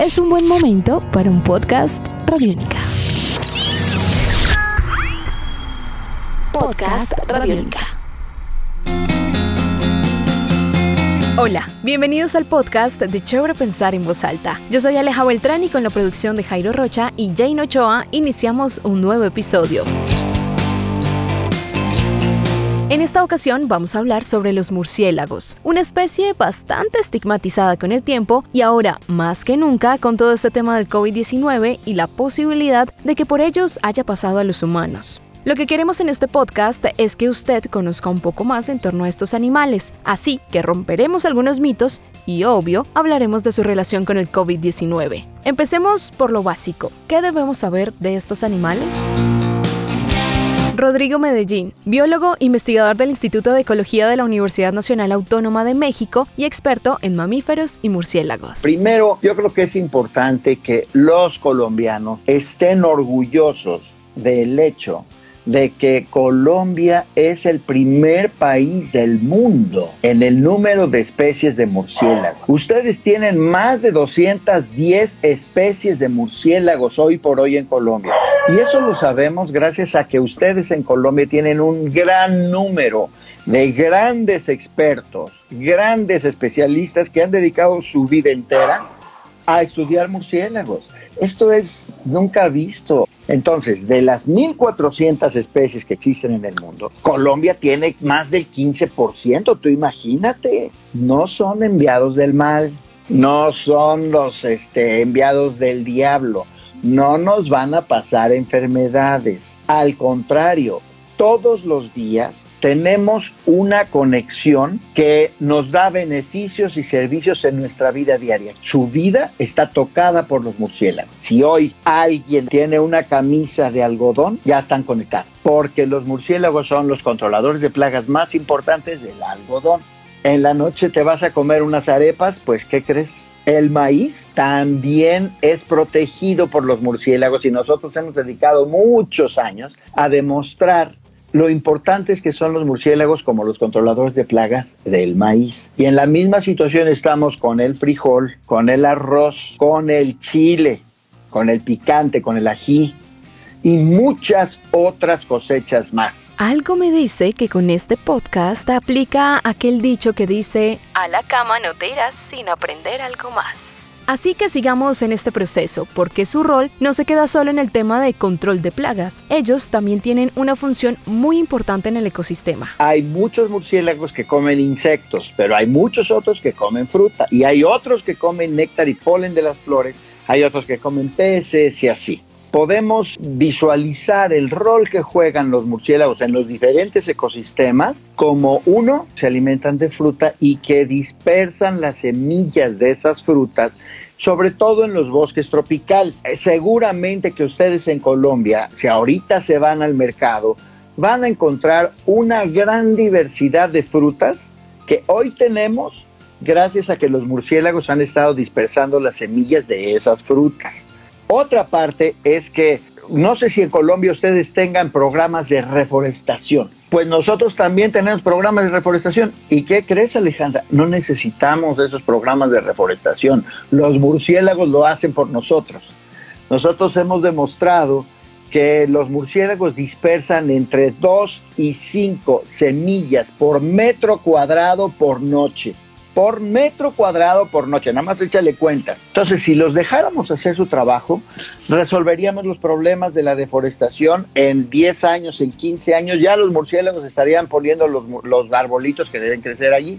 es un buen momento para un podcast Radiónica. Podcast Radiónica. Hola, bienvenidos al podcast de Chévere Pensar en Voz Alta. Yo soy Aleja Beltrán y con la producción de Jairo Rocha y Jane Ochoa iniciamos un nuevo episodio. En esta ocasión vamos a hablar sobre los murciélagos, una especie bastante estigmatizada con el tiempo y ahora más que nunca con todo este tema del COVID-19 y la posibilidad de que por ellos haya pasado a los humanos. Lo que queremos en este podcast es que usted conozca un poco más en torno a estos animales, así que romperemos algunos mitos y obvio hablaremos de su relación con el COVID-19. Empecemos por lo básico. ¿Qué debemos saber de estos animales? Rodrigo Medellín, biólogo, investigador del Instituto de Ecología de la Universidad Nacional Autónoma de México y experto en mamíferos y murciélagos. Primero, yo creo que es importante que los colombianos estén orgullosos del hecho de que Colombia es el primer país del mundo en el número de especies de murciélagos. Ustedes tienen más de 210 especies de murciélagos hoy por hoy en Colombia. Y eso lo sabemos gracias a que ustedes en Colombia tienen un gran número de grandes expertos, grandes especialistas que han dedicado su vida entera a estudiar murciélagos. Esto es nunca visto. Entonces, de las 1.400 especies que existen en el mundo, Colombia tiene más del 15%. Tú imagínate, no son enviados del mal, no son los este, enviados del diablo, no nos van a pasar enfermedades. Al contrario, todos los días tenemos una conexión que nos da beneficios y servicios en nuestra vida diaria. Su vida está tocada por los murciélagos. Si hoy alguien tiene una camisa de algodón, ya están conectados, porque los murciélagos son los controladores de plagas más importantes del algodón. En la noche te vas a comer unas arepas, pues ¿qué crees? El maíz también es protegido por los murciélagos y nosotros hemos dedicado muchos años a demostrar lo importante que son los murciélagos como los controladores de plagas del maíz. Y en la misma situación estamos con el frijol, con el arroz, con el chile, con el picante, con el ají y muchas otras cosechas más. Algo me dice que con este podcast aplica aquel dicho que dice, a la cama no te irás sin aprender algo más. Así que sigamos en este proceso, porque su rol no se queda solo en el tema de control de plagas. Ellos también tienen una función muy importante en el ecosistema. Hay muchos murciélagos que comen insectos, pero hay muchos otros que comen fruta y hay otros que comen néctar y polen de las flores, hay otros que comen peces y así podemos visualizar el rol que juegan los murciélagos en los diferentes ecosistemas como uno, se alimentan de fruta y que dispersan las semillas de esas frutas sobre todo en los bosques tropicales. Eh, seguramente que ustedes en Colombia, si ahorita se van al mercado, van a encontrar una gran diversidad de frutas que hoy tenemos gracias a que los murciélagos han estado dispersando las semillas de esas frutas. Otra parte es que no sé si en Colombia ustedes tengan programas de reforestación. Pues nosotros también tenemos programas de reforestación. ¿Y qué crees, Alejandra? No necesitamos esos programas de reforestación. Los murciélagos lo hacen por nosotros. Nosotros hemos demostrado que los murciélagos dispersan entre 2 y 5 semillas por metro cuadrado por noche por metro cuadrado por noche, nada más échale cuentas. Entonces, si los dejáramos hacer su trabajo, resolveríamos los problemas de la deforestación en 10 años, en 15 años, ya los murciélagos estarían poniendo los, los arbolitos que deben crecer allí.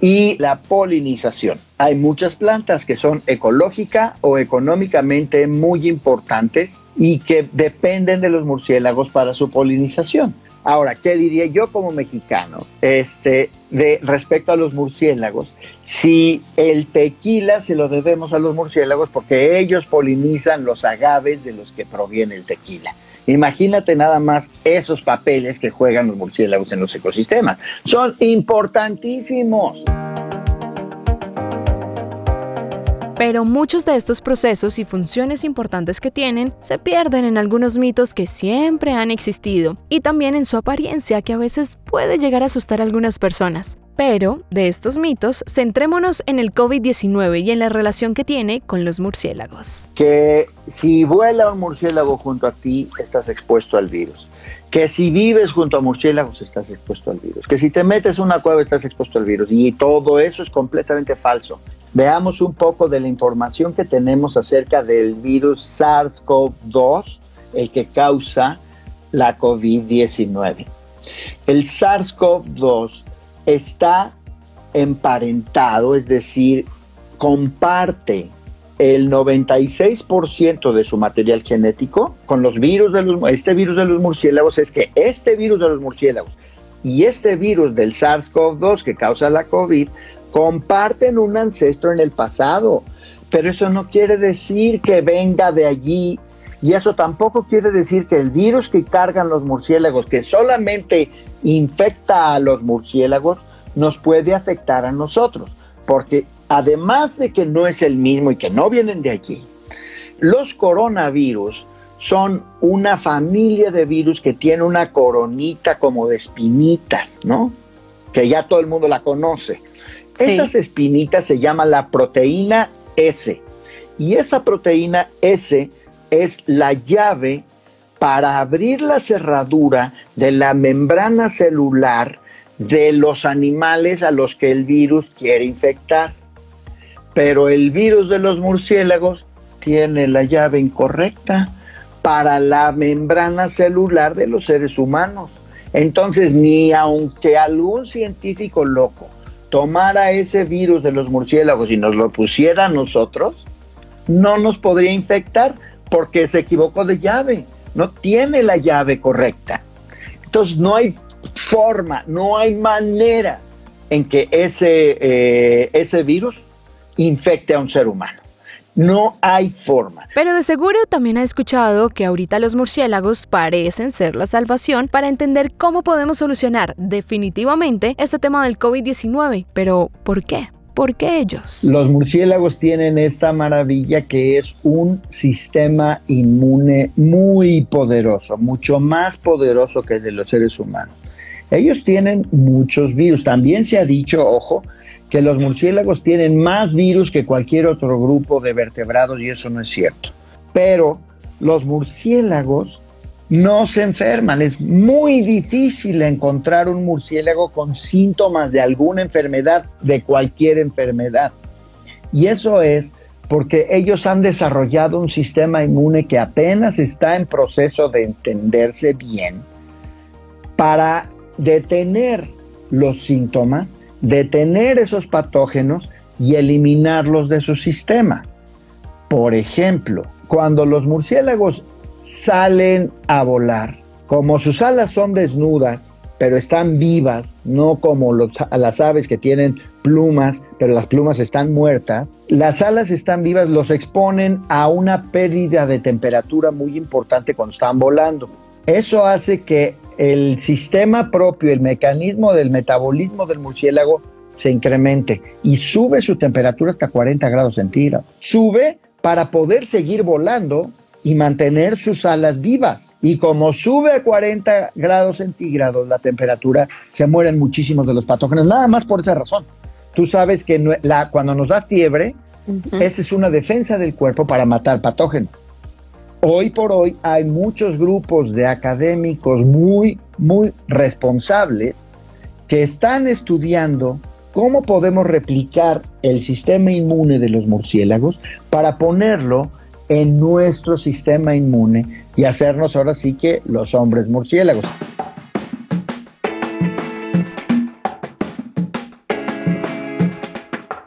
Y la polinización. Hay muchas plantas que son ecológica o económicamente muy importantes y que dependen de los murciélagos para su polinización. Ahora, ¿qué diría yo como mexicano este, de respecto a los murciélagos? Si el tequila se lo debemos a los murciélagos porque ellos polinizan los agaves de los que proviene el tequila. Imagínate nada más esos papeles que juegan los murciélagos en los ecosistemas. Son importantísimos. Pero muchos de estos procesos y funciones importantes que tienen se pierden en algunos mitos que siempre han existido y también en su apariencia que a veces puede llegar a asustar a algunas personas. Pero de estos mitos, centrémonos en el COVID-19 y en la relación que tiene con los murciélagos. Que si vuela un murciélago junto a ti, estás expuesto al virus. Que si vives junto a murciélagos, estás expuesto al virus. Que si te metes en una cueva, estás expuesto al virus. Y todo eso es completamente falso. Veamos un poco de la información que tenemos acerca del virus SARS-CoV-2, el que causa la COVID-19. El SARS-CoV-2 está emparentado, es decir, comparte el 96% de su material genético con los virus de los este virus de los murciélagos es que este virus de los murciélagos y este virus del SARS-CoV-2 que causa la COVID comparten un ancestro en el pasado, pero eso no quiere decir que venga de allí. Y eso tampoco quiere decir que el virus que cargan los murciélagos, que solamente infecta a los murciélagos, nos puede afectar a nosotros, porque además de que no es el mismo y que no vienen de allí, los coronavirus son una familia de virus que tiene una coronita como de espinitas, ¿no? Que ya todo el mundo la conoce. Esas espinitas se llama la proteína S. Y esa proteína S es la llave para abrir la cerradura de la membrana celular de los animales a los que el virus quiere infectar. Pero el virus de los murciélagos tiene la llave incorrecta para la membrana celular de los seres humanos. Entonces, ni aunque algún científico loco tomara ese virus de los murciélagos y nos lo pusiera a nosotros, no nos podría infectar porque se equivocó de llave, no tiene la llave correcta. Entonces, no hay forma, no hay manera en que ese, eh, ese virus infecte a un ser humano. No hay forma. Pero de seguro también ha escuchado que ahorita los murciélagos parecen ser la salvación para entender cómo podemos solucionar definitivamente este tema del COVID-19. Pero, ¿por qué? ¿Por qué ellos? Los murciélagos tienen esta maravilla que es un sistema inmune muy poderoso, mucho más poderoso que el de los seres humanos. Ellos tienen muchos virus. También se ha dicho, ojo, que los murciélagos tienen más virus que cualquier otro grupo de vertebrados y eso no es cierto. Pero los murciélagos no se enferman. Es muy difícil encontrar un murciélago con síntomas de alguna enfermedad, de cualquier enfermedad. Y eso es porque ellos han desarrollado un sistema inmune que apenas está en proceso de entenderse bien para detener los síntomas, detener esos patógenos y eliminarlos de su sistema. Por ejemplo, cuando los murciélagos salen a volar, como sus alas son desnudas, pero están vivas, no como las aves que tienen plumas, pero las plumas están muertas, las alas están vivas, los exponen a una pérdida de temperatura muy importante cuando están volando. Eso hace que el sistema propio, el mecanismo del metabolismo del murciélago se incremente y sube su temperatura hasta 40 grados centígrados. Sube para poder seguir volando y mantener sus alas vivas. Y como sube a 40 grados centígrados la temperatura, se mueren muchísimos de los patógenos, nada más por esa razón. Tú sabes que la, cuando nos da fiebre, esa es una defensa del cuerpo para matar patógenos. Hoy por hoy hay muchos grupos de académicos muy, muy responsables que están estudiando cómo podemos replicar el sistema inmune de los murciélagos para ponerlo en nuestro sistema inmune y hacernos ahora sí que los hombres murciélagos.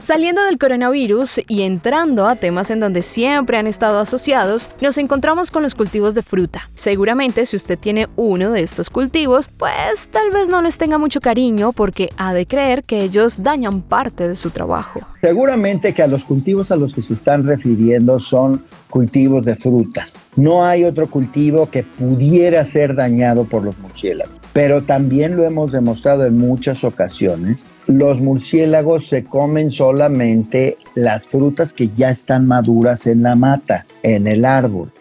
Saliendo del coronavirus y entrando a temas en donde siempre han estado asociados, nos encontramos con los cultivos de fruta. Seguramente si usted tiene uno de estos cultivos, pues tal vez no les tenga mucho cariño porque ha de creer que ellos dañan parte de su trabajo. Seguramente que a los cultivos a los que se están refiriendo son cultivos de fruta. No hay otro cultivo que pudiera ser dañado por los murciélagos. Pero también lo hemos demostrado en muchas ocasiones los murciélagos se comen solamente las frutas que ya están maduras en la mata, en el árbol,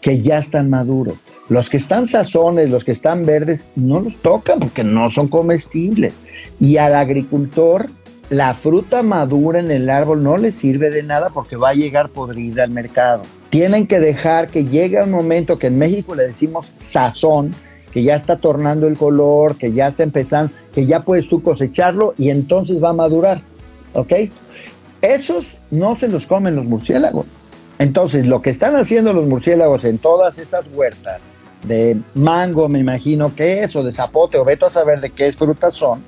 que ya están maduros. Los que están sazones, los que están verdes, no los tocan porque no son comestibles. Y al agricultor, la fruta madura en el árbol no le sirve de nada porque va a llegar podrida al mercado. Tienen que dejar que llegue un momento que en México le decimos sazón, que ya está tornando el color, que ya está empezando, que ya puedes tú cosecharlo y entonces va a madurar. ¿Ok? Esos no se los comen los murciélagos. Entonces, lo que están haciendo los murciélagos en todas esas huertas de mango, me imagino que es, o de zapote, o veto a saber de qué frutas son,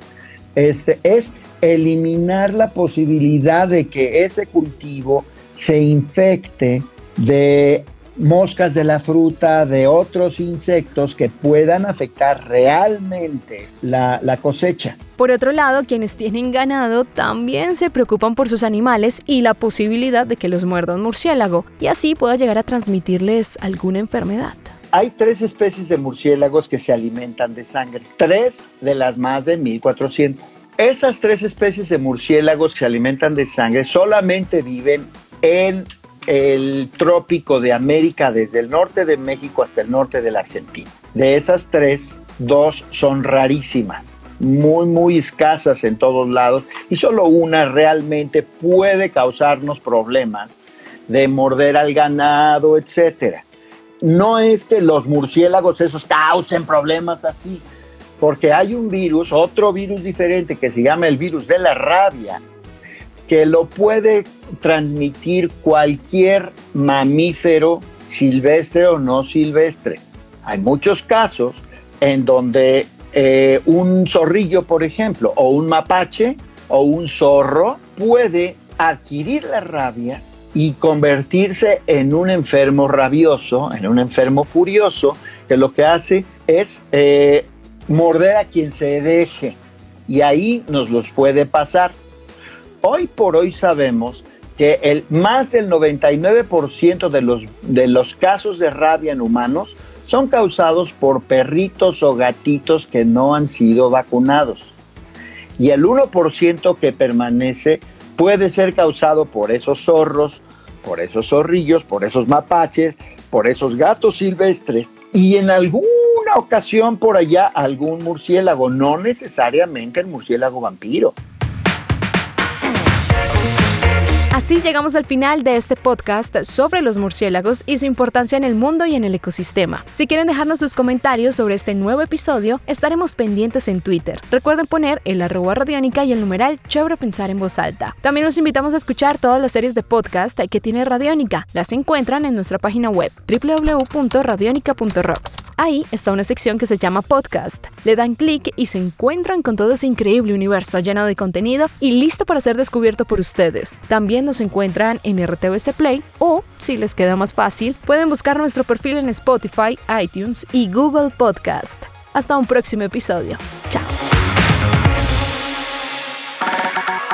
este, es eliminar la posibilidad de que ese cultivo se infecte de moscas de la fruta, de otros insectos que puedan afectar realmente la, la, cosecha. Por otro lado, quienes tienen ganado también se preocupan por sus animales y la posibilidad de que los muerda un murciélago y así pueda llegar a transmitirles alguna enfermedad. Hay tres especies de murciélagos que se alimentan de sangre, tres de las más de 1400. Esas tres especies de murciélagos que se alimentan de sangre solamente viven en el trópico de América, desde el norte de México hasta el norte de la Argentina. De esas tres, dos son rarísimas, muy, muy escasas en todos lados y solo una realmente puede causarnos problemas de morder al ganado, etcétera. No es que los murciélagos esos causen problemas así, porque hay un virus, otro virus diferente que se llama el virus de la rabia, que lo puede transmitir cualquier mamífero silvestre o no silvestre. Hay muchos casos en donde eh, un zorrillo, por ejemplo, o un mapache o un zorro puede adquirir la rabia y convertirse en un enfermo rabioso, en un enfermo furioso, que lo que hace es eh, morder a quien se deje. Y ahí nos los puede pasar. Hoy por hoy sabemos que el, más del 99% de los, de los casos de rabia en humanos son causados por perritos o gatitos que no han sido vacunados. Y el 1% que permanece puede ser causado por esos zorros, por esos zorrillos, por esos mapaches, por esos gatos silvestres y en alguna ocasión por allá algún murciélago, no necesariamente el murciélago vampiro. Así llegamos al final de este podcast sobre los murciélagos y su importancia en el mundo y en el ecosistema. Si quieren dejarnos sus comentarios sobre este nuevo episodio, estaremos pendientes en Twitter. Recuerden poner el arroba radiónica y el numeral chévere pensar en voz alta. También los invitamos a escuchar todas las series de podcast que tiene Radiónica. Las encuentran en nuestra página web www.radionica.rocks. Ahí está una sección que se llama podcast. Le dan clic y se encuentran con todo ese increíble universo lleno de contenido y listo para ser descubierto por ustedes. Nos encuentran en RTVC Play o, si les queda más fácil, pueden buscar nuestro perfil en Spotify, iTunes y Google Podcast. Hasta un próximo episodio. Chao.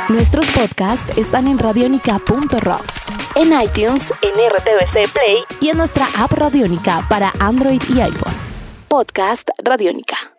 Nuestros podcasts están en radionica.rocks, en iTunes, en RTVC Play y en nuestra app Radionica para Android y iPhone. Podcast Radionica.